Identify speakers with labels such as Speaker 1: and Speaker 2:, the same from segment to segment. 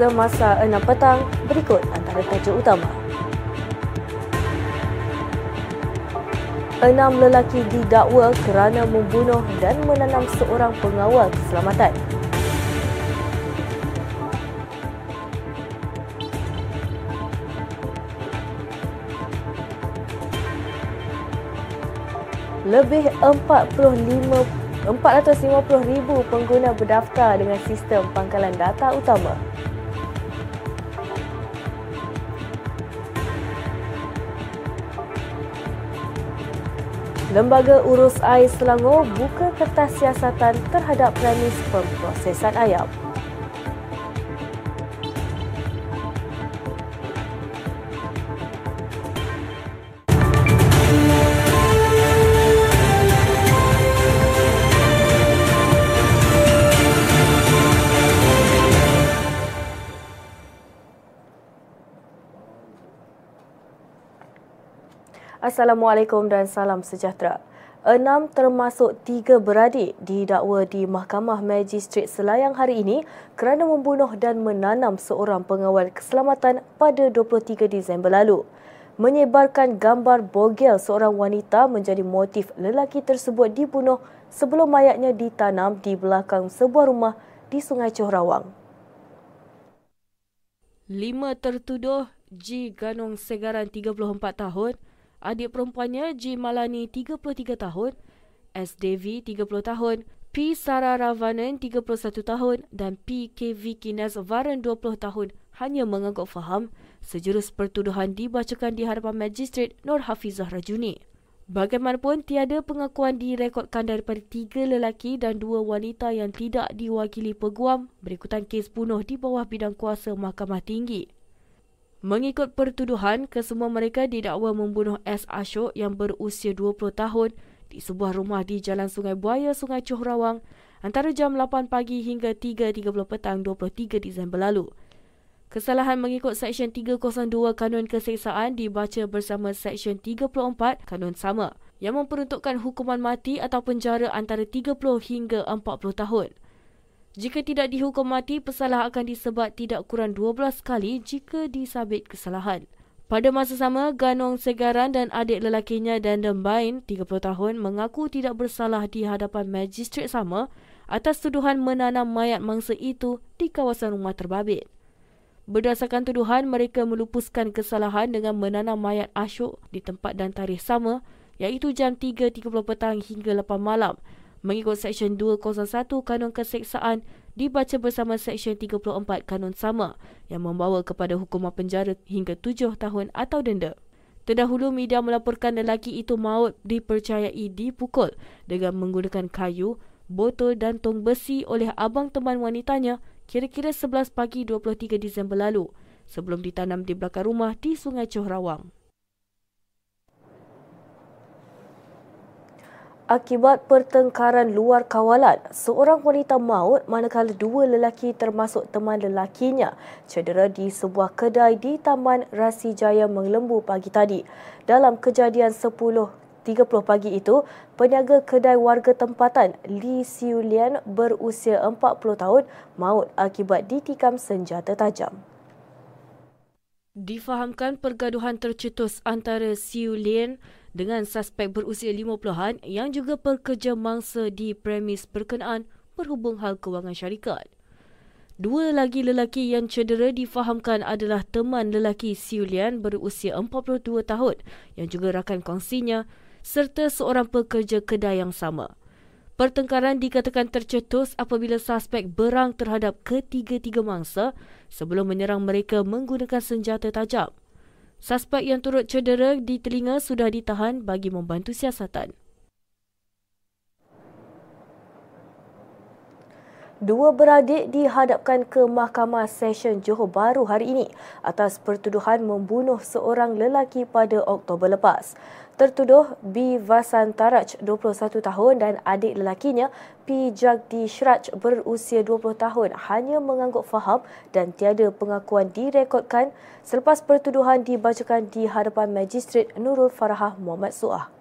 Speaker 1: semasa 6 petang berikut antara tajuk utama. Enam lelaki didakwa kerana membunuh dan menanam seorang pengawal keselamatan. Lebih 45 450 ribu pengguna berdaftar dengan sistem pangkalan data utama. Lembaga Urus Air Selangor buka kertas siasatan terhadap premis pemprosesan ayam. Assalamualaikum dan salam sejahtera. Enam termasuk tiga beradik didakwa di Mahkamah Magistrat Selayang hari ini kerana membunuh dan menanam seorang pengawal keselamatan pada 23 Disember lalu. Menyebarkan gambar bogel seorang wanita menjadi motif lelaki tersebut dibunuh sebelum mayatnya ditanam di belakang sebuah rumah di Sungai Johrawang. Lima tertuduh G. Ganong Segaran 34 tahun, adik perempuannya J. Malani 33 tahun, S. Devi 30 tahun, P. Sarah Ravanan 31 tahun dan P. K. Vicky Nazvaran 20 tahun hanya menganggap faham sejurus pertuduhan dibacakan di hadapan Magistrat Nur Hafizah Rajuni. Bagaimanapun, tiada pengakuan direkodkan daripada tiga lelaki dan dua wanita yang tidak diwakili peguam berikutan kes bunuh di bawah bidang kuasa Mahkamah Tinggi. Mengikut pertuduhan, kesemua mereka didakwa membunuh S. Ashok yang berusia 20 tahun di sebuah rumah di Jalan Sungai Buaya, Sungai Johrawang antara jam 8 pagi hingga 3.30 petang 23 Disember lalu. Kesalahan mengikut Seksyen 302 Kanun Keseksaan dibaca bersama Seksyen 34 Kanun Sama yang memperuntukkan hukuman mati atau penjara antara 30 hingga 40 tahun. Jika tidak dihukum mati, pesalah akan disebat tidak kurang 12 kali jika disabit kesalahan. Pada masa sama, Ganong Segaran dan adik lelakinya dan Dembain, 30 tahun, mengaku tidak bersalah di hadapan magistrat sama atas tuduhan menanam mayat mangsa itu di kawasan rumah terbabit. Berdasarkan tuduhan, mereka melupuskan kesalahan dengan menanam mayat Ashok di tempat dan tarikh sama iaitu jam 3.30 petang hingga 8 malam mengikut Seksyen 201 Kanun Keseksaan dibaca bersama Seksyen 34 Kanun Sama yang membawa kepada hukuman penjara hingga 7 tahun atau denda. Terdahulu media melaporkan lelaki itu maut dipercayai dipukul dengan menggunakan kayu, botol dan tong besi oleh abang teman wanitanya kira-kira 11 pagi 23 Disember lalu sebelum ditanam di belakang rumah di Sungai Johrawang. Akibat pertengkaran luar kawalan, seorang wanita maut manakala dua lelaki termasuk teman lelakinya cedera di sebuah kedai di Taman Rasi Jaya Menglembu pagi tadi. Dalam kejadian 10.30 pagi itu, peniaga kedai warga tempatan Li Siu Lian berusia 40 tahun maut akibat ditikam senjata tajam. Difahamkan pergaduhan tercetus antara Siu Lian dengan suspek berusia 50-an yang juga pekerja mangsa di premis berkenaan berhubung hal kewangan syarikat. Dua lagi lelaki yang cedera difahamkan adalah teman lelaki Siulian berusia 42 tahun yang juga rakan kongsinya serta seorang pekerja kedai yang sama. Pertengkaran dikatakan tercetus apabila suspek berang terhadap ketiga-tiga mangsa sebelum menyerang mereka menggunakan senjata tajam. Suspek yang turut cedera di telinga sudah ditahan bagi membantu siasatan. Dua beradik dihadapkan ke Mahkamah Session Johor Bahru hari ini atas pertuduhan membunuh seorang lelaki pada Oktober lepas. Tertuduh B. Vasan Taraj, 21 tahun dan adik lelakinya P. Jagdi Shraj berusia 20 tahun hanya mengangguk faham dan tiada pengakuan direkodkan selepas pertuduhan dibacakan di hadapan Magistrat Nurul Farah Muhammad Suah.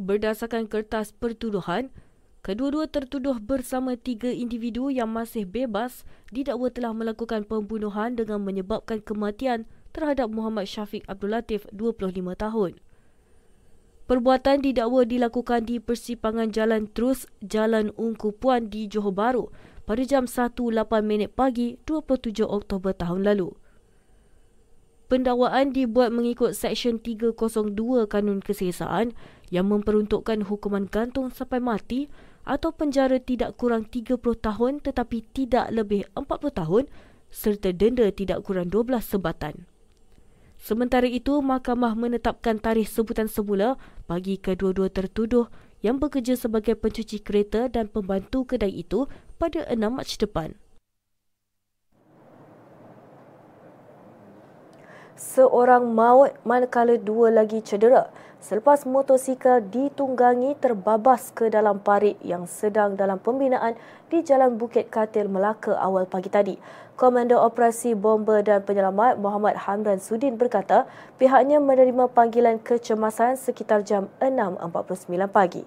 Speaker 1: Berdasarkan kertas pertuduhan, Kedua-dua tertuduh bersama tiga individu yang masih bebas didakwa telah melakukan pembunuhan dengan menyebabkan kematian terhadap Muhammad Syafiq Abdul Latif 25 tahun. Perbuatan didakwa dilakukan di persimpangan Jalan Terus, Jalan Ungku Puan di Johor Bahru pada jam 1.08 minit pagi 27 Oktober tahun lalu. Pendakwaan dibuat mengikut Seksyen 302 Kanun Kesihsaan yang memperuntukkan hukuman gantung sampai mati atau penjara tidak kurang 30 tahun tetapi tidak lebih 40 tahun serta denda tidak kurang 12 sebatan. Sementara itu, mahkamah menetapkan tarikh sebutan semula bagi kedua-dua tertuduh yang bekerja sebagai pencuci kereta dan pembantu kedai itu pada 6 Mac depan. seorang maut manakala dua lagi cedera selepas motosikal ditunggangi terbabas ke dalam parit yang sedang dalam pembinaan di Jalan Bukit Katil, Melaka awal pagi tadi. Komander Operasi Bomber dan Penyelamat Muhammad Hamdan Sudin berkata pihaknya menerima panggilan kecemasan sekitar jam 6.49 pagi.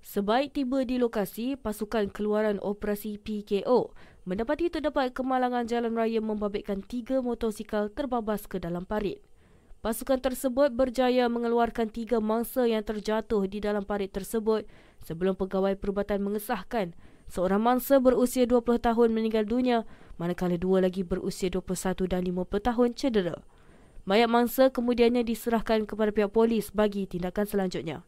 Speaker 1: Sebaik tiba di lokasi, pasukan keluaran operasi PKO mendapati terdapat kemalangan jalan raya membabitkan tiga motosikal terbabas ke dalam parit. Pasukan tersebut berjaya mengeluarkan tiga mangsa yang terjatuh di dalam parit tersebut sebelum pegawai perubatan mengesahkan seorang mangsa berusia 20 tahun meninggal dunia manakala dua lagi berusia 21 dan 50 tahun cedera. Mayat mangsa kemudiannya diserahkan kepada pihak polis bagi tindakan selanjutnya.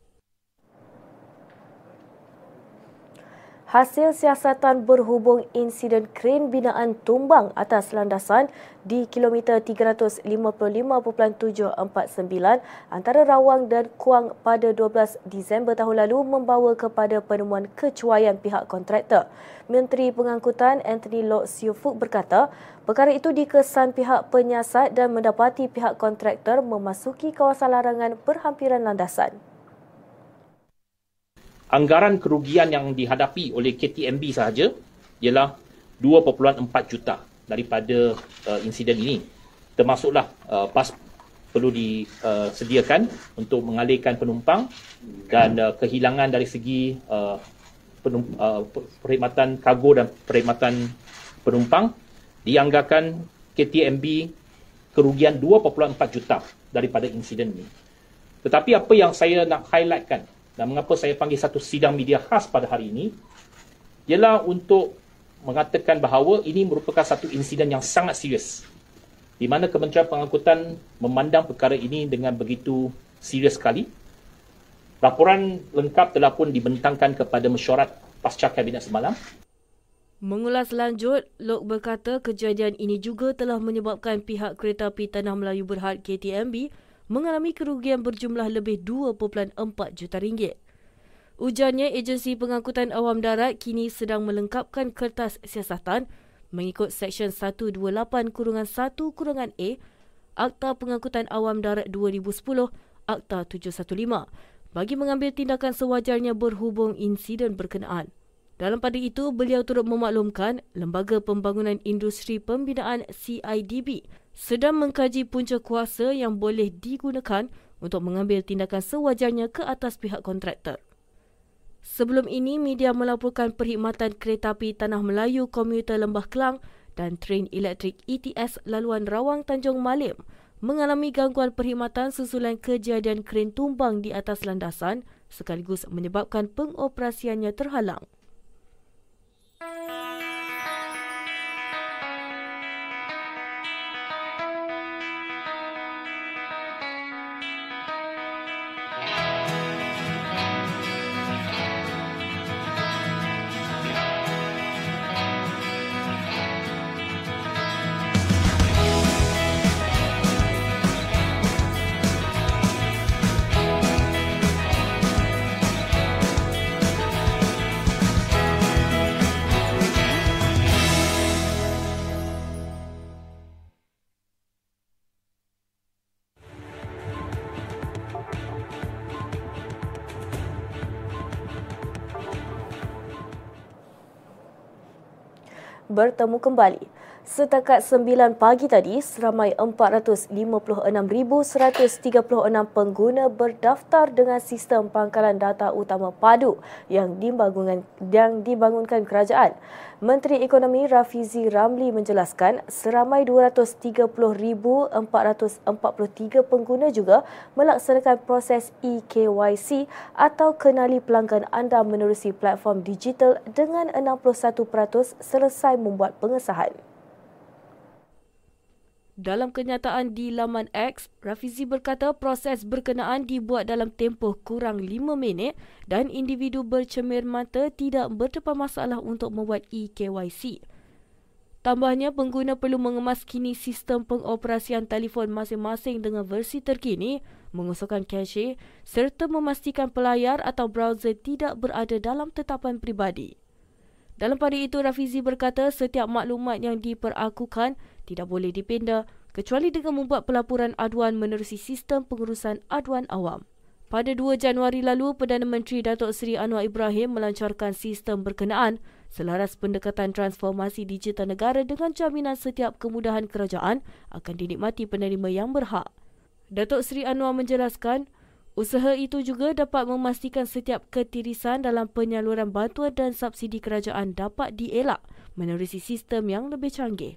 Speaker 1: Hasil siasatan berhubung insiden kren binaan tumbang atas landasan di kilometer 355.749 antara Rawang dan Kuang pada 12 Disember tahun lalu membawa kepada penemuan kecuaian pihak kontraktor. Menteri Pengangkutan Anthony Lok Siu berkata, perkara itu dikesan pihak penyiasat dan mendapati pihak kontraktor memasuki kawasan larangan berhampiran landasan
Speaker 2: anggaran kerugian yang dihadapi oleh KTMB sahaja ialah 2.4 juta daripada uh, insiden ini. Termasuklah uh, pas perlu disediakan uh, untuk mengalihkan penumpang dan uh, kehilangan dari segi uh, penump- uh, perkhidmatan kargo dan perkhidmatan penumpang dianggarkan KTMB kerugian 2.4 juta daripada insiden ini. Tetapi apa yang saya nak highlightkan dan mengapa saya panggil satu sidang media khas pada hari ini ialah untuk mengatakan bahawa ini merupakan satu insiden yang sangat serius di mana Kementerian Pengangkutan memandang perkara ini dengan begitu serius sekali. Laporan lengkap telah pun dibentangkan kepada mesyuarat pasca kabinet semalam.
Speaker 1: Mengulas lanjut, Lok berkata kejadian ini juga telah menyebabkan pihak Kereta Api Tanah Melayu Berhad KTMB mengalami kerugian berjumlah lebih 2.4 juta ringgit. Ujarnya agensi pengangkutan awam darat kini sedang melengkapkan kertas siasatan mengikut Seksyen 128-1-A Akta Pengangkutan Awam Darat 2010 Akta 715 bagi mengambil tindakan sewajarnya berhubung insiden berkenaan. Dalam pada itu, beliau turut memaklumkan Lembaga Pembangunan Industri Pembinaan CIDB sedang mengkaji punca kuasa yang boleh digunakan untuk mengambil tindakan sewajarnya ke atas pihak kontraktor. Sebelum ini, media melaporkan perkhidmatan kereta api Tanah Melayu Komuter Lembah Kelang dan tren elektrik ETS laluan Rawang Tanjung Malim mengalami gangguan perkhidmatan susulan kejadian kren tumbang di atas landasan sekaligus menyebabkan pengoperasiannya terhalang. Bertemu kembali. Setakat 9 pagi tadi, seramai 456,136 pengguna berdaftar dengan sistem pangkalan data utama padu yang dibangunkan, yang dibangunkan kerajaan. Menteri Ekonomi Rafizi Ramli menjelaskan seramai 230,443 pengguna juga melaksanakan proses eKYC atau kenali pelanggan anda menerusi platform digital dengan 61% selesai membuat pengesahan. Dalam kenyataan di laman X, Rafizi berkata proses berkenaan dibuat dalam tempoh kurang 5 minit dan individu bercemir mata tidak berdepan masalah untuk membuat eKYC. Tambahnya, pengguna perlu mengemaskini sistem pengoperasian telefon masing-masing dengan versi terkini, mengosongkan cache serta memastikan pelayar atau browser tidak berada dalam tetapan pribadi. Dalam pada itu, Rafizi berkata setiap maklumat yang diperakukan tidak boleh dipindah kecuali dengan membuat pelaporan aduan menerusi sistem pengurusan aduan awam. Pada 2 Januari lalu, Perdana Menteri Datuk Seri Anwar Ibrahim melancarkan sistem berkenaan selaras pendekatan transformasi digital negara dengan jaminan setiap kemudahan kerajaan akan dinikmati penerima yang berhak. Datuk Seri Anwar menjelaskan, usaha itu juga dapat memastikan setiap ketirisan dalam penyaluran bantuan dan subsidi kerajaan dapat dielak menerusi sistem yang lebih canggih.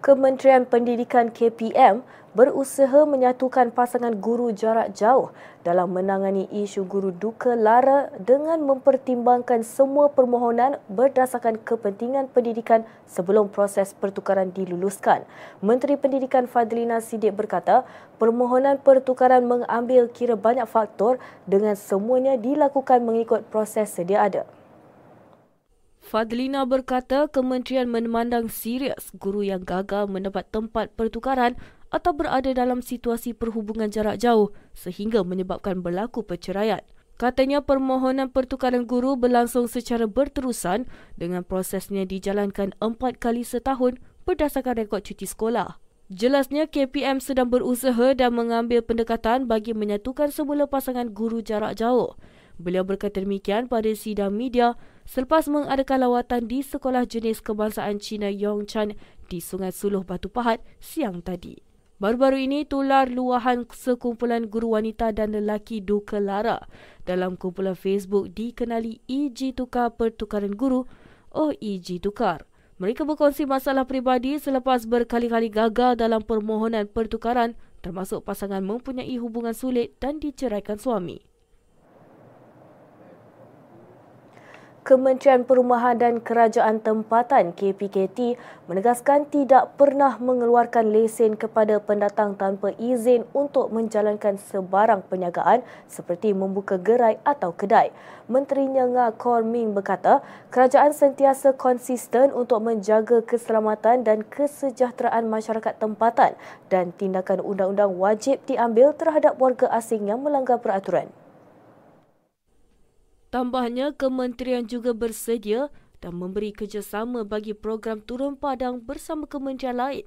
Speaker 1: Kementerian Pendidikan KPM berusaha menyatukan pasangan guru jarak jauh dalam menangani isu guru duka lara dengan mempertimbangkan semua permohonan berdasarkan kepentingan pendidikan sebelum proses pertukaran diluluskan. Menteri Pendidikan Fadlina Sidik berkata, permohonan pertukaran mengambil kira banyak faktor dengan semuanya dilakukan mengikut proses sedia ada. Fadlina berkata kementerian memandang serius guru yang gagal mendapat tempat pertukaran atau berada dalam situasi perhubungan jarak jauh sehingga menyebabkan berlaku perceraian. Katanya permohonan pertukaran guru berlangsung secara berterusan dengan prosesnya dijalankan empat kali setahun berdasarkan rekod cuti sekolah. Jelasnya KPM sedang berusaha dan mengambil pendekatan bagi menyatukan semula pasangan guru jarak jauh. Beliau berkata demikian pada sidang media selepas mengadakan lawatan di Sekolah Jenis Kebangsaan Cina Yongchan di Sungai Suluh Batu Pahat siang tadi. Baru-baru ini tular luahan sekumpulan guru wanita dan lelaki duka lara dalam kumpulan Facebook dikenali EG Tukar Pertukaran Guru atau EG Tukar. Mereka berkongsi masalah pribadi selepas berkali-kali gagal dalam permohonan pertukaran termasuk pasangan mempunyai hubungan sulit dan diceraikan suami. Kementerian Perumahan dan Kerajaan Tempatan KPKT menegaskan tidak pernah mengeluarkan lesen kepada pendatang tanpa izin untuk menjalankan sebarang perniagaan seperti membuka gerai atau kedai. Menterinya Nga Kor Ming berkata, kerajaan sentiasa konsisten untuk menjaga keselamatan dan kesejahteraan masyarakat tempatan dan tindakan undang-undang wajib diambil terhadap warga asing yang melanggar peraturan. Tambahnya, kementerian juga bersedia dan memberi kerjasama bagi program turun padang bersama kementerian lain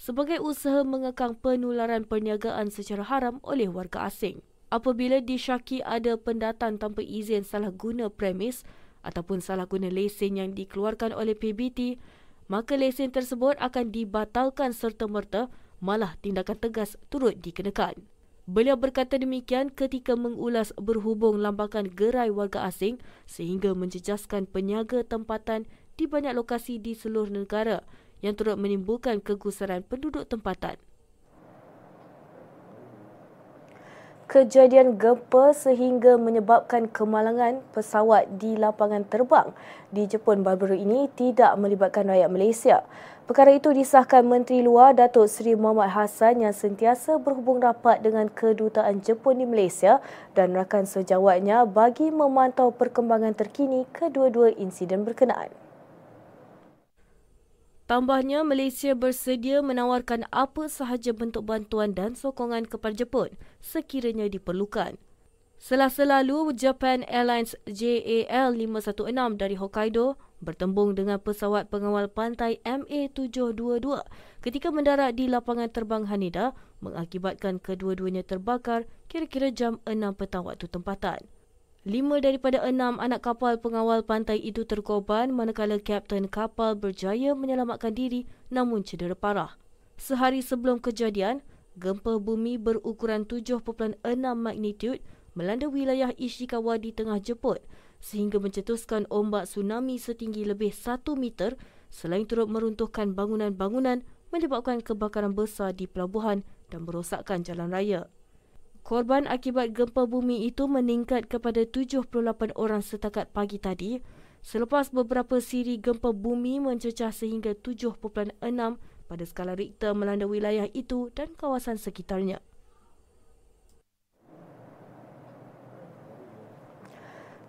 Speaker 1: sebagai usaha mengekang penularan perniagaan secara haram oleh warga asing. Apabila disyaki ada pendatang tanpa izin salah guna premis ataupun salah guna lesen yang dikeluarkan oleh PBT, maka lesen tersebut akan dibatalkan serta-merta malah tindakan tegas turut dikenakan. Beliau berkata demikian ketika mengulas berhubung lambakan gerai warga asing sehingga menjejaskan penyaga tempatan di banyak lokasi di seluruh negara yang turut menimbulkan kegusaran penduduk tempatan. kejadian gempa sehingga menyebabkan kemalangan pesawat di lapangan terbang di Jepun baru-baru ini tidak melibatkan rakyat Malaysia. Perkara itu disahkan Menteri Luar Datuk Seri Muhammad Hassan yang sentiasa berhubung rapat dengan kedutaan Jepun di Malaysia dan rakan sejawatnya bagi memantau perkembangan terkini kedua-dua insiden berkenaan. Tambahnya, Malaysia bersedia menawarkan apa sahaja bentuk bantuan dan sokongan kepada Jepun sekiranya diperlukan. Selasa lalu, Japan Airlines JAL 516 dari Hokkaido bertembung dengan pesawat pengawal pantai MA722 ketika mendarat di lapangan terbang Haneda mengakibatkan kedua-duanya terbakar kira-kira jam 6 petang waktu tempatan. Lima daripada enam anak kapal pengawal pantai itu terkorban manakala kapten kapal berjaya menyelamatkan diri namun cedera parah. Sehari sebelum kejadian, gempa bumi berukuran 7.6 magnitud melanda wilayah Ishikawa di tengah Jepun sehingga mencetuskan ombak tsunami setinggi lebih 1 meter selain turut meruntuhkan bangunan-bangunan menyebabkan kebakaran besar di pelabuhan dan merosakkan jalan raya. Korban akibat gempa bumi itu meningkat kepada 78 orang setakat pagi tadi selepas beberapa siri gempa bumi mencecah sehingga 7.6 pada skala Richter melanda wilayah itu dan kawasan sekitarnya.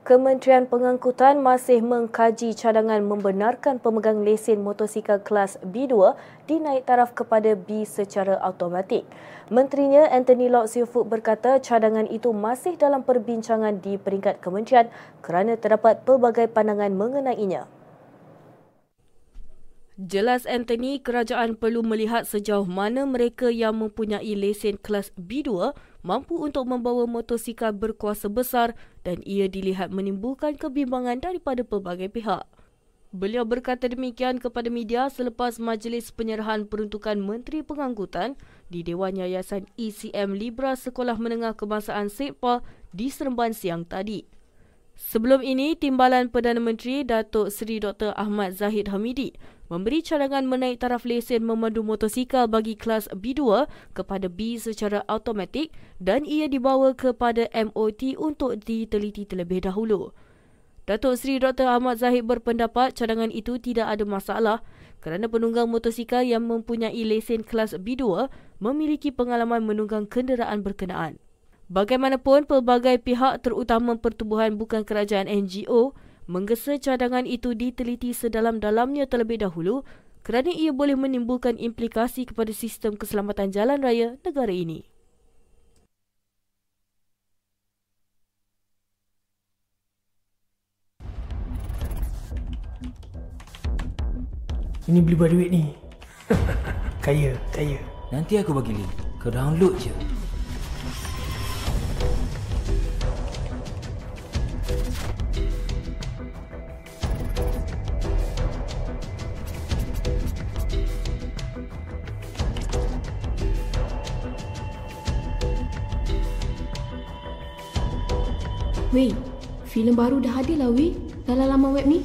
Speaker 1: Kementerian Pengangkutan masih mengkaji cadangan membenarkan pemegang lesen motosikal kelas B2 dinaik taraf kepada B secara automatik. Menterinya Anthony Lok Siu berkata cadangan itu masih dalam perbincangan di peringkat kementerian kerana terdapat pelbagai pandangan mengenainya. Jelas Anthony, kerajaan perlu melihat sejauh mana mereka yang mempunyai lesen kelas B2 mampu untuk membawa motosikal berkuasa besar dan ia dilihat menimbulkan kebimbangan daripada pelbagai pihak. Beliau berkata demikian kepada media selepas majlis penyerahan peruntukan Menteri Pengangkutan di Dewan Yayasan ECM Libra Sekolah Menengah Kebangsaan Sepah di Seremban siang tadi. Sebelum ini, Timbalan Perdana Menteri Datuk Seri Dr. Ahmad Zahid Hamidi memberi cadangan menaik taraf lesen memandu motosikal bagi kelas B2 kepada B secara automatik dan ia dibawa kepada MOT untuk diteliti terlebih dahulu. Datuk Seri Dr. Ahmad Zahid berpendapat cadangan itu tidak ada masalah kerana penunggang motosikal yang mempunyai lesen kelas B2 memiliki pengalaman menunggang kenderaan berkenaan. Bagaimanapun, pelbagai pihak terutama pertubuhan bukan kerajaan NGO menggesa cadangan itu diteliti sedalam-dalamnya terlebih dahulu kerana ia boleh menimbulkan implikasi kepada sistem keselamatan jalan raya negara ini.
Speaker 3: Ini beli duit ni. kaya, kaya.
Speaker 4: Nanti aku bagi link. Kau download je.
Speaker 5: Wei, filem baru dah hadir lah wei dalam laman web ni.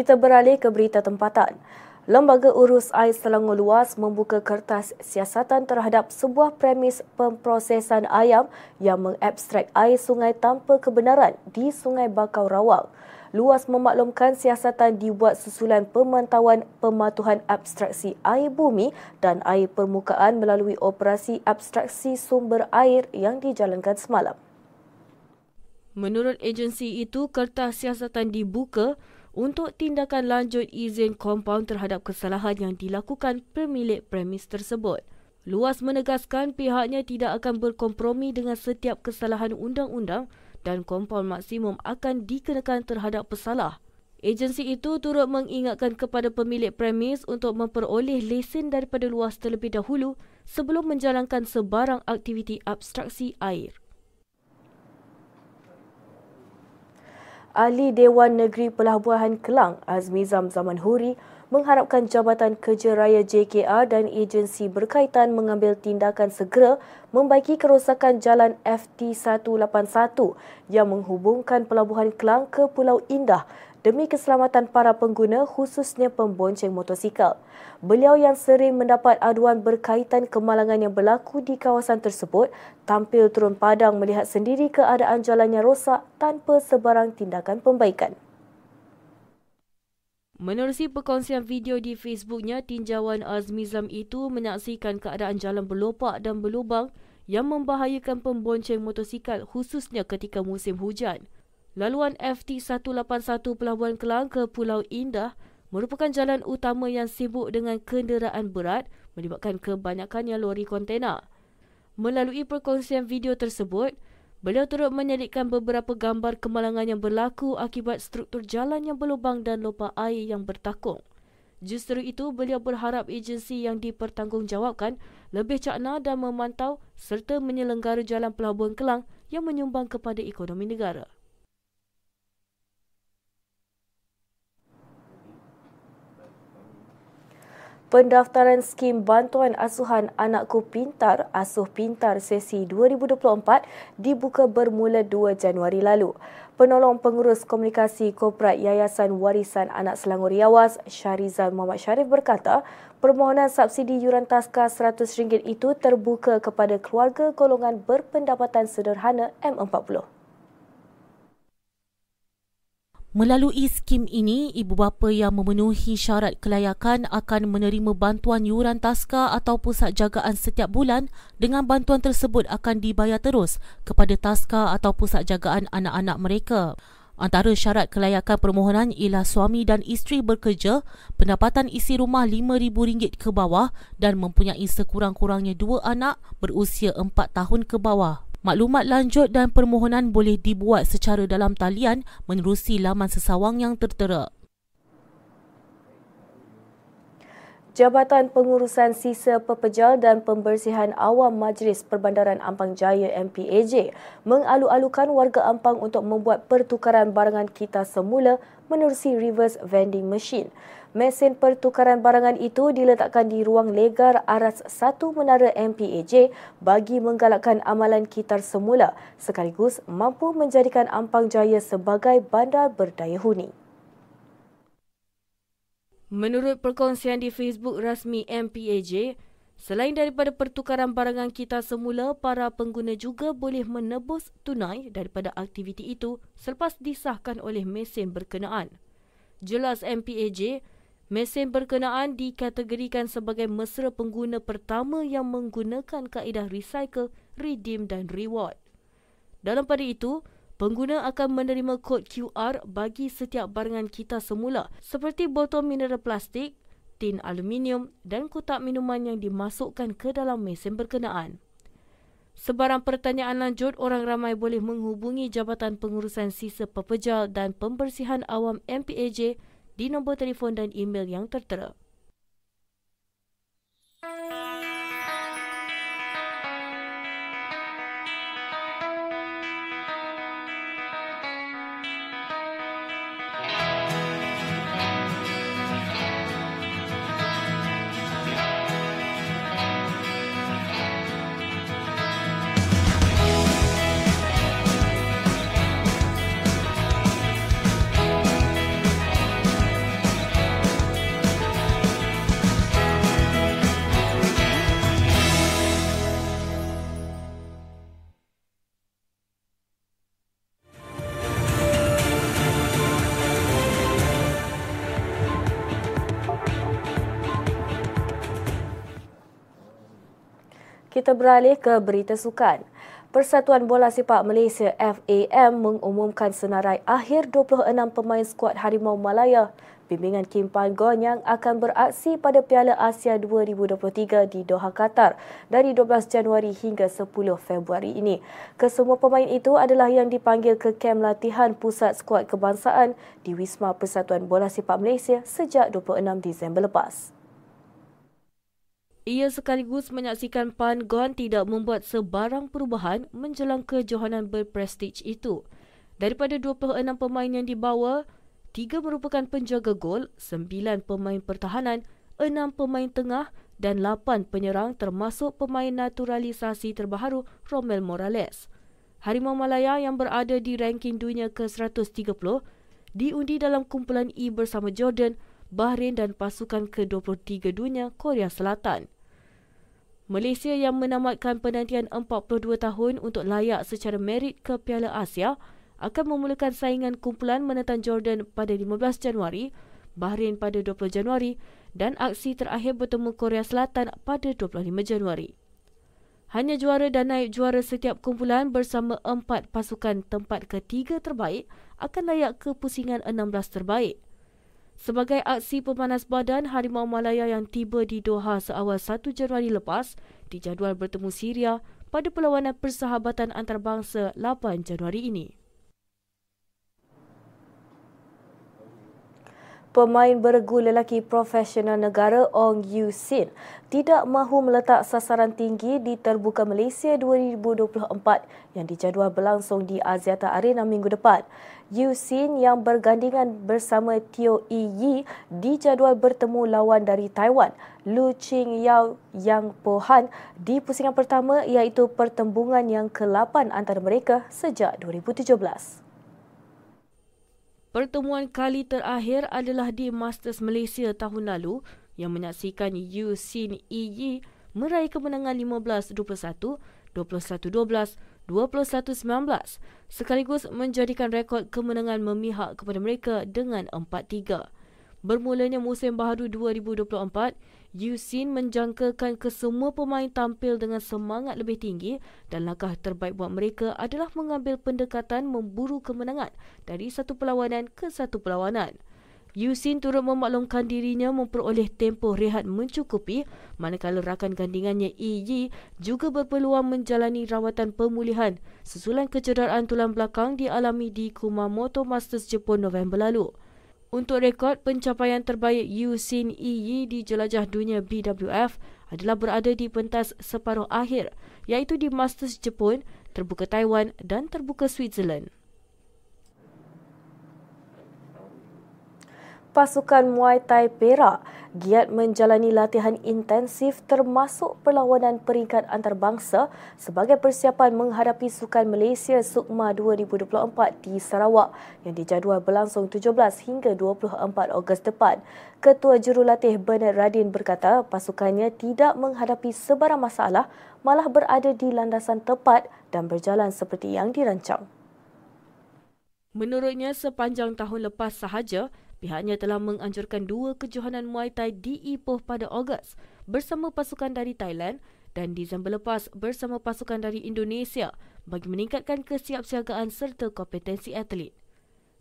Speaker 1: Kita beralih ke berita tempatan. Lembaga Urus Air Selangor Luas membuka kertas siasatan terhadap sebuah premis pemprosesan ayam yang mengabstrak air sungai tanpa kebenaran di Sungai Bakau Rawang. Luas memaklumkan siasatan dibuat susulan pemantauan pematuhan abstraksi air bumi dan air permukaan melalui operasi abstraksi sumber air yang dijalankan semalam. Menurut agensi itu, kertas siasatan dibuka untuk tindakan lanjut izin kompaun terhadap kesalahan yang dilakukan pemilik premis tersebut. Luas menegaskan pihaknya tidak akan berkompromi dengan setiap kesalahan undang-undang dan kompaun maksimum akan dikenakan terhadap pesalah. Agensi itu turut mengingatkan kepada pemilik premis untuk memperoleh lesen daripada luas terlebih dahulu sebelum menjalankan sebarang aktiviti abstraksi air. Ahli Dewan Negeri Pelabuhan Kelang Azmi Zam Zaman Huri mengharapkan Jabatan Kerja Raya JKR dan agensi berkaitan mengambil tindakan segera membaiki kerosakan jalan FT181 yang menghubungkan Pelabuhan Kelang ke Pulau Indah demi keselamatan para pengguna khususnya pembonceng motosikal. Beliau yang sering mendapat aduan berkaitan kemalangan yang berlaku di kawasan tersebut tampil turun padang melihat sendiri keadaan jalan yang rosak tanpa sebarang tindakan pembaikan. Menerusi perkongsian video di Facebooknya, tinjauan Azmizam itu menyaksikan keadaan jalan berlopak dan berlubang yang membahayakan pembonceng motosikal khususnya ketika musim hujan. Laluan FT181 Pelabuhan Kelang ke Pulau Indah merupakan jalan utama yang sibuk dengan kenderaan berat melibatkan kebanyakannya lori kontena. Melalui perkongsian video tersebut, Beliau turut menyelitkan beberapa gambar kemalangan yang berlaku akibat struktur jalan yang berlubang dan lupa air yang bertakung. Justru itu, beliau berharap agensi yang dipertanggungjawabkan lebih cakna dan memantau serta menyelenggara jalan pelabuhan Kelang yang menyumbang kepada ekonomi negara. Pendaftaran skim bantuan asuhan anakku pintar Asuh Pintar sesi 2024 dibuka bermula 2 Januari lalu. Penolong pengurus komunikasi korporat Yayasan Warisan Anak Selangor Yawas, Syarizal Muhammad Sharif berkata, permohonan subsidi yuran taska RM100 itu terbuka kepada keluarga golongan berpendapatan sederhana M40.
Speaker 6: Melalui skim ini, ibu bapa yang memenuhi syarat kelayakan akan menerima bantuan yuran taska atau pusat jagaan setiap bulan dengan bantuan tersebut akan dibayar terus kepada taska atau pusat jagaan anak-anak mereka. Antara syarat kelayakan permohonan ialah suami dan isteri bekerja, pendapatan isi rumah RM5,000 ke bawah dan mempunyai sekurang-kurangnya dua anak berusia 4 tahun ke bawah. Maklumat lanjut dan permohonan boleh dibuat secara dalam talian menerusi laman sesawang yang tertera.
Speaker 1: Jabatan Pengurusan Sisa Pepejal dan Pembersihan Awam Majlis Perbandaran Ampang Jaya MPAJ mengalu-alukan warga Ampang untuk membuat pertukaran barangan kita semula menerusi reverse vending machine. Mesin pertukaran barangan itu diletakkan di ruang legar aras satu menara MPAJ bagi menggalakkan amalan kitar semula sekaligus mampu menjadikan Ampang Jaya sebagai bandar berdaya huni. Menurut perkongsian di Facebook rasmi MPAJ, selain daripada pertukaran barangan kita semula, para pengguna juga boleh menebus tunai daripada aktiviti itu selepas disahkan oleh mesin berkenaan. Jelas MPAJ, Mesin berkenaan dikategorikan sebagai mesra pengguna pertama yang menggunakan kaedah recycle, redeem dan reward. Dalam pada itu, pengguna akan menerima kod QR bagi setiap barangan kita semula seperti botol mineral plastik, tin aluminium dan kotak minuman yang dimasukkan ke dalam mesin berkenaan. Sebarang pertanyaan lanjut, orang ramai boleh menghubungi Jabatan Pengurusan Sisa Pepejal dan Pembersihan Awam MPAJ di nombor telefon dan email yang tertera. Kita beralih ke berita sukan. Persatuan Bola Sepak Malaysia FAM mengumumkan senarai akhir 26 pemain skuad Harimau Malaya bimbingan Kim Pan Gon yang akan beraksi pada Piala Asia 2023 di Doha, Qatar dari 12 Januari hingga 10 Februari ini. Kesemua pemain itu adalah yang dipanggil ke kem latihan pusat skuad kebangsaan di Wisma Persatuan Bola Sepak Malaysia sejak 26 Disember lepas. Ia sekaligus menyaksikan Pan Gon tidak membuat sebarang perubahan menjelang kejohanan berprestij itu. Daripada 26 pemain yang dibawa, tiga merupakan penjaga gol, sembilan pemain pertahanan, enam pemain tengah dan lapan penyerang termasuk pemain naturalisasi terbaru Romel Morales. Harimau Malaya yang berada di ranking dunia ke-130 diundi dalam kumpulan E bersama Jordan, Bahrain dan pasukan ke-23 dunia Korea Selatan. Malaysia yang menamatkan penantian 42 tahun untuk layak secara merit ke Piala Asia akan memulakan saingan kumpulan menentang Jordan pada 15 Januari Bahrain pada 20 Januari dan aksi terakhir bertemu Korea Selatan pada 25 Januari. Hanya juara dan naib juara setiap kumpulan bersama empat pasukan tempat ketiga terbaik akan layak ke pusingan 16 terbaik. Sebagai aksi pemanas badan, Harimau Malaya yang tiba di Doha seawal 1 Januari lepas dijadual bertemu Syria pada perlawanan persahabatan antarabangsa 8 Januari ini.
Speaker 7: Pemain beregu lelaki profesional negara Ong Yu Sin tidak mahu meletak sasaran tinggi di Terbuka Malaysia 2024 yang dijadual berlangsung di Aziata Arena minggu depan. Yu Sin yang bergandingan bersama Teo Yi Yi dijadual bertemu lawan dari Taiwan, Lu Ching Yao Yang Pohan di pusingan pertama iaitu pertembungan yang ke-8 antara mereka sejak 2017.
Speaker 1: Pertemuan kali terakhir adalah di Masters Malaysia tahun lalu yang menyaksikan Yu Yi Yi meraih kemenangan 15-21, 21-12, 21-19 sekaligus menjadikan rekod kemenangan memihak kepada mereka dengan 4-3. Bermulanya musim baharu 2024, Yusin menjangkakan kesemua pemain tampil dengan semangat lebih tinggi dan langkah terbaik buat mereka adalah mengambil pendekatan memburu kemenangan dari satu perlawanan ke satu perlawanan. Yusin turut memaklumkan dirinya memperoleh tempoh rehat mencukupi manakala rakan gandingannya Yi juga berpeluang menjalani rawatan pemulihan susulan kecederaan tulang belakang dialami di Kumamoto Masters Jepun November lalu. Untuk rekod pencapaian terbaik Yu Sin Yi di jelajah dunia BWF adalah berada di pentas separuh akhir iaitu di Masters Jepun, terbuka Taiwan dan terbuka Switzerland.
Speaker 7: Pasukan Muay Thai Perak giat menjalani latihan intensif termasuk perlawanan peringkat antarabangsa sebagai persiapan menghadapi Sukan Malaysia Sukma 2024 di Sarawak yang dijadual berlangsung 17 hingga 24 Ogos depan. Ketua Jurulatih Bernard Radin berkata pasukannya tidak menghadapi sebarang masalah malah berada di landasan tepat dan berjalan seperti yang dirancang.
Speaker 1: Menurutnya sepanjang tahun lepas sahaja, Pihaknya telah menganjurkan dua kejohanan Muay Thai di Ipoh pada Ogos bersama pasukan dari Thailand dan Disember lepas bersama pasukan dari Indonesia bagi meningkatkan kesiapsiagaan serta kompetensi atlet.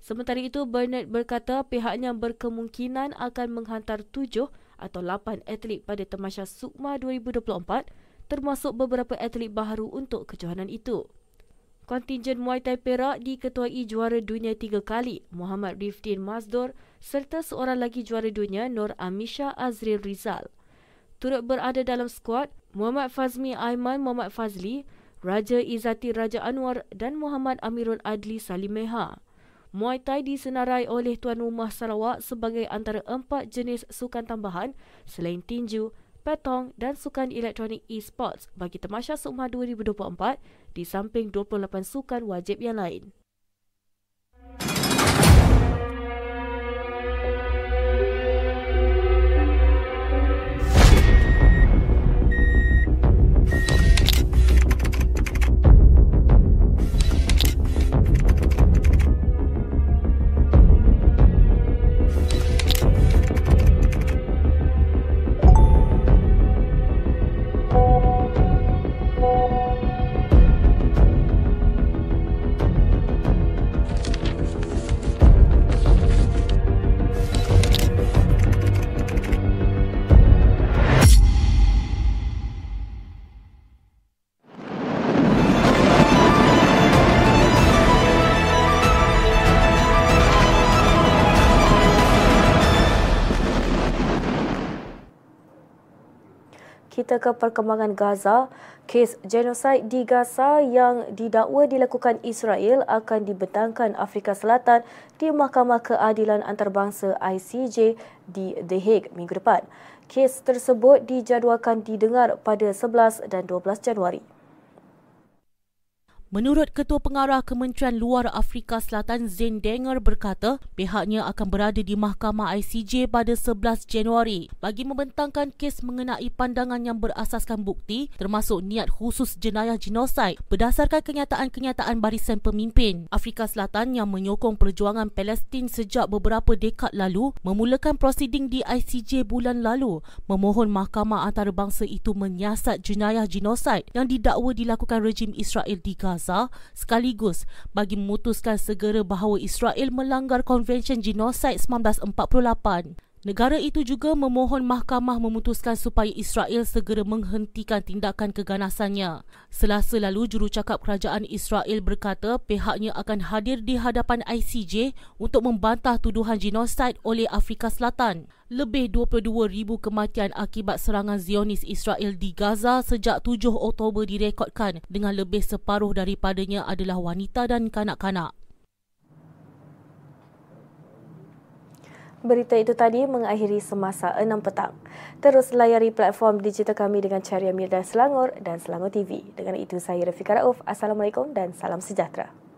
Speaker 1: Sementara itu, Bernard berkata pihaknya berkemungkinan akan menghantar tujuh atau lapan atlet pada Temasya Sukma 2024 termasuk beberapa atlet baharu untuk kejohanan itu. Kontingen Muay Thai Perak diketuai juara dunia tiga kali, Muhammad Rifdin Mazdur serta seorang lagi juara dunia, Nur Amisha Azril Rizal. Turut berada dalam skuad, Muhammad Fazmi Aiman Muhammad Fazli, Raja Izati Raja Anwar dan Muhammad Amirul Adli Salimeha. Muay Thai disenarai oleh Tuan Rumah Sarawak sebagai antara empat jenis sukan tambahan selain tinju, petong dan sukan elektronik e-sports bagi Temasya Sukma 2024 di samping 28 sukan wajib yang lain.
Speaker 7: Ke perkembangan Gaza, kes genosid di Gaza yang didakwa dilakukan Israel akan dibentangkan Afrika Selatan di Mahkamah Keadilan Antarabangsa ICJ di The Hague minggu depan. Kes tersebut dijadualkan didengar pada 11 dan 12 Januari.
Speaker 6: Menurut Ketua Pengarah Kementerian Luar Afrika Selatan Zain Denger berkata, pihaknya akan berada di Mahkamah ICJ pada 11 Januari bagi membentangkan kes mengenai pandangan yang berasaskan bukti termasuk niat khusus jenayah genosid berdasarkan kenyataan-kenyataan barisan pemimpin. Afrika Selatan yang menyokong perjuangan Palestin sejak beberapa dekad lalu memulakan prosiding di ICJ bulan lalu memohon mahkamah antarabangsa itu menyiasat jenayah genosid yang didakwa dilakukan rejim Israel di Gaza Gaza sekaligus bagi memutuskan segera bahawa Israel melanggar Konvensyen Genosid 1948. Negara itu juga memohon mahkamah memutuskan supaya Israel segera menghentikan tindakan keganasannya. Selasa lalu, jurucakap kerajaan Israel berkata pihaknya akan hadir di hadapan ICJ untuk membantah tuduhan genosid oleh Afrika Selatan. Lebih 22,000 kematian akibat serangan Zionis Israel di Gaza sejak 7 Oktober direkodkan dengan lebih separuh daripadanya adalah wanita dan kanak-kanak.
Speaker 7: Berita itu tadi mengakhiri semasa 6 petang. Terus layari platform digital kami dengan Caria Mir dan Selangor dan Selangor TV. Dengan itu saya Rafika Rauf. Assalamualaikum dan salam sejahtera.